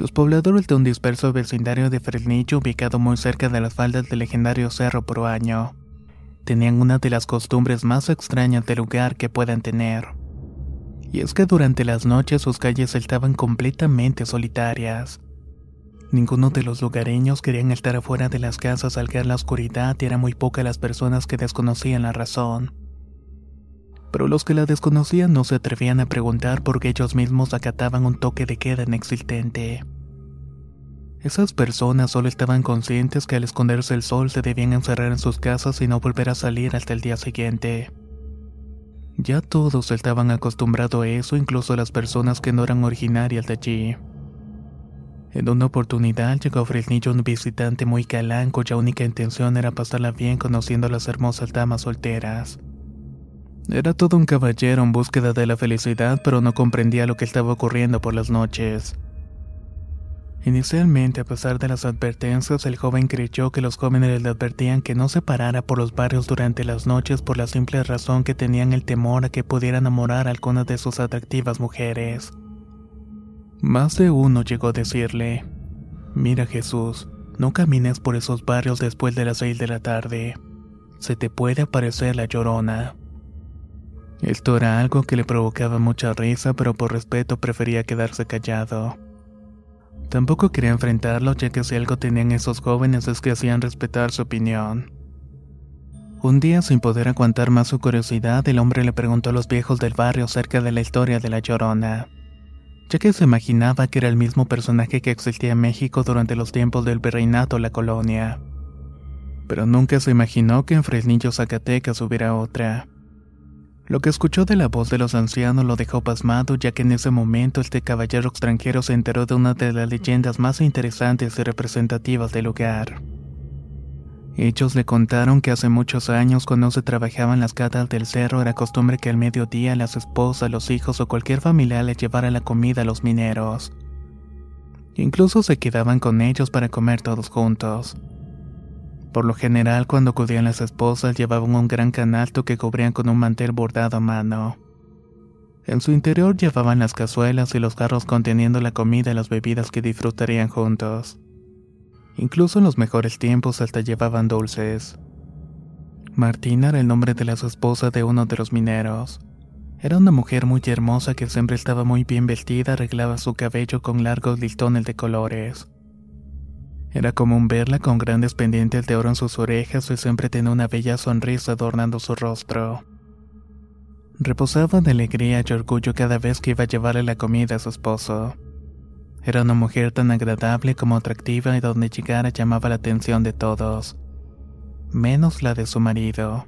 Los pobladores de un disperso vecindario de Fresnillo ubicado muy cerca de las faldas del legendario Cerro Proaño, tenían una de las costumbres más extrañas del lugar que puedan tener. Y es que durante las noches sus calles estaban completamente solitarias. Ninguno de los lugareños querían estar afuera de las casas al caer la oscuridad y era muy pocas las personas que desconocían la razón. Pero los que la desconocían no se atrevían a preguntar porque ellos mismos acataban un toque de queda inexistente. Esas personas solo estaban conscientes que al esconderse el sol se debían encerrar en sus casas y no volver a salir hasta el día siguiente. Ya todos estaban acostumbrados a eso, incluso las personas que no eran originarias de allí. En una oportunidad llegó a Fresnillo un visitante muy galán cuya única intención era pasarla bien conociendo a las hermosas damas solteras. Era todo un caballero en búsqueda de la felicidad, pero no comprendía lo que estaba ocurriendo por las noches. Inicialmente, a pesar de las advertencias, el joven creyó que los jóvenes le advertían que no se parara por los barrios durante las noches por la simple razón que tenían el temor a que pudiera enamorar a alguna de sus atractivas mujeres. Más de uno llegó a decirle, Mira Jesús, no camines por esos barrios después de las seis de la tarde. Se te puede aparecer la llorona. Esto era algo que le provocaba mucha risa, pero por respeto prefería quedarse callado. Tampoco quería enfrentarlo, ya que si algo tenían esos jóvenes es que hacían respetar su opinión. Un día, sin poder aguantar más su curiosidad, el hombre le preguntó a los viejos del barrio acerca de la historia de la Llorona, ya que se imaginaba que era el mismo personaje que existía en México durante los tiempos del virreinato la colonia. Pero nunca se imaginó que en Fresnillo, Zacatecas hubiera otra. Lo que escuchó de la voz de los ancianos lo dejó pasmado, ya que en ese momento este caballero extranjero se enteró de una de las leyendas más interesantes y representativas del lugar. Ellos le contaron que hace muchos años, cuando se trabajaba en las catas del cerro, era costumbre que al mediodía las esposas, los hijos o cualquier familiar le llevara la comida a los mineros. Incluso se quedaban con ellos para comer todos juntos. Por lo general, cuando acudían las esposas, llevaban un gran canasto que cubrían con un mantel bordado a mano. En su interior llevaban las cazuelas y los jarros conteniendo la comida y las bebidas que disfrutarían juntos. Incluso en los mejores tiempos hasta llevaban dulces. Martina era el nombre de la esposa de uno de los mineros. Era una mujer muy hermosa que siempre estaba muy bien vestida, arreglaba su cabello con largos listones de colores. Era común verla con grandes pendientes de oro en sus orejas y siempre tenía una bella sonrisa adornando su rostro. Reposaba de alegría y orgullo cada vez que iba a llevarle la comida a su esposo. Era una mujer tan agradable como atractiva y donde llegara llamaba la atención de todos, menos la de su marido.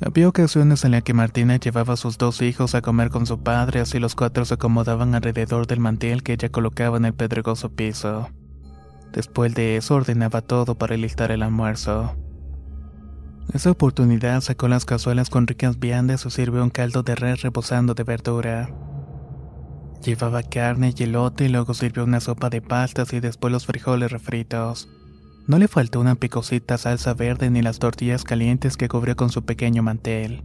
Había ocasiones en las que Martina llevaba a sus dos hijos a comer con su padre, así los cuatro se acomodaban alrededor del mantel que ella colocaba en el pedregoso piso. Después de eso ordenaba todo para listar el almuerzo. Esa oportunidad sacó las cazuelas con ricas viandas y sirvió un caldo de res reposando de verdura. Llevaba carne y elote y luego sirvió una sopa de pastas y después los frijoles refritos. No le faltó una picosita salsa verde ni las tortillas calientes que cubrió con su pequeño mantel.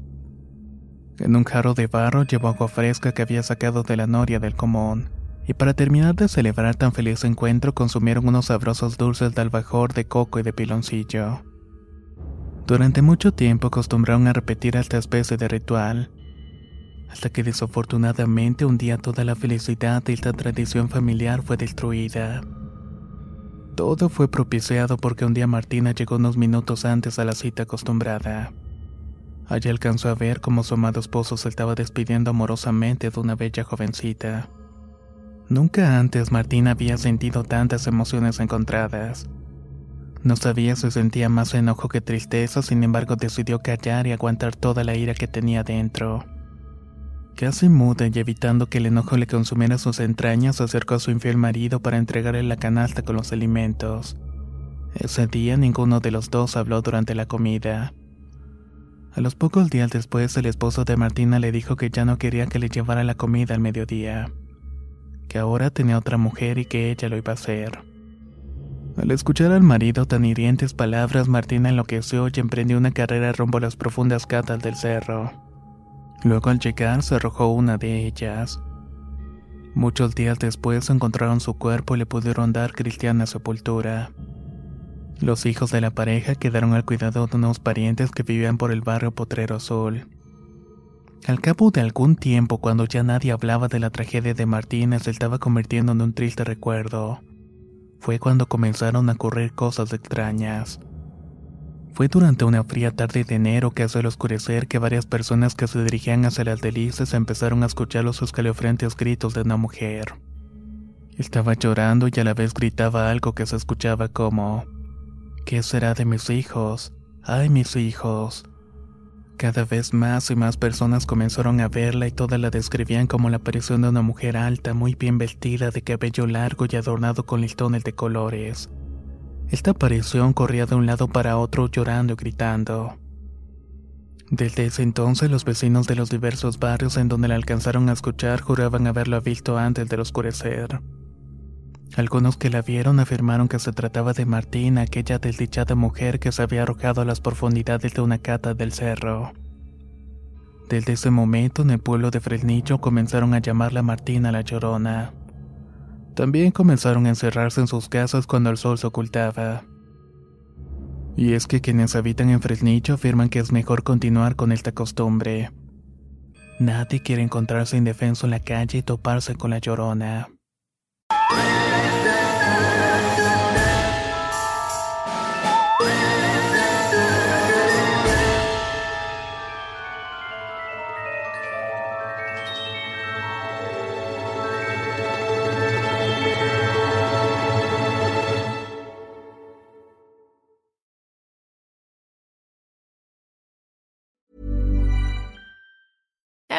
En un jarro de barro llevó agua fresca que había sacado de la noria del común. Y para terminar de celebrar tan feliz encuentro consumieron unos sabrosos dulces de albajor de coco y de piloncillo. Durante mucho tiempo acostumbraron a repetir esta especie de ritual, hasta que desafortunadamente un día toda la felicidad de esta tradición familiar fue destruida. Todo fue propiciado porque un día Martina llegó unos minutos antes a la cita acostumbrada. Allí alcanzó a ver cómo su amado esposo se estaba despidiendo amorosamente de una bella jovencita. Nunca antes Martina había sentido tantas emociones encontradas. No sabía si sentía más enojo que tristeza, sin embargo decidió callar y aguantar toda la ira que tenía dentro. Casi muda y evitando que el enojo le consumiera sus entrañas, se acercó a su infiel marido para entregarle la canasta con los alimentos. Ese día ninguno de los dos habló durante la comida. A los pocos días después, el esposo de Martina le dijo que ya no quería que le llevara la comida al mediodía, que ahora tenía otra mujer y que ella lo iba a hacer. Al escuchar al marido tan hirientes palabras, Martina enloqueció y emprendió una carrera rumbo a las profundas catas del cerro. Luego al llegar se arrojó una de ellas. Muchos días después encontraron su cuerpo y le pudieron dar cristiana sepultura. Los hijos de la pareja quedaron al cuidado de unos parientes que vivían por el barrio Potrero Azul. Al cabo de algún tiempo, cuando ya nadie hablaba de la tragedia de Martina, se estaba convirtiendo en un triste recuerdo. Fue cuando comenzaron a ocurrir cosas extrañas. Fue durante una fría tarde de enero que hace el oscurecer que varias personas que se dirigían hacia las delicias empezaron a escuchar los escalofriantes gritos de una mujer. Estaba llorando y a la vez gritaba algo que se escuchaba como ¿Qué será de mis hijos? ¡Ay, mis hijos! Cada vez más y más personas comenzaron a verla y todas la describían como la aparición de una mujer alta, muy bien vestida, de cabello largo y adornado con listones de colores. Esta aparición corría de un lado para otro llorando y gritando. Desde ese entonces los vecinos de los diversos barrios en donde la alcanzaron a escuchar juraban haberla visto antes del oscurecer. Algunos que la vieron afirmaron que se trataba de Martina, aquella desdichada mujer que se había arrojado a las profundidades de una cata del cerro. Desde ese momento en el pueblo de Fresnillo comenzaron a llamarla Martina la Llorona. También comenzaron a encerrarse en sus casas cuando el sol se ocultaba. Y es que quienes habitan en Fresnillo afirman que es mejor continuar con esta costumbre. Nadie quiere encontrarse indefenso en la calle y toparse con la llorona.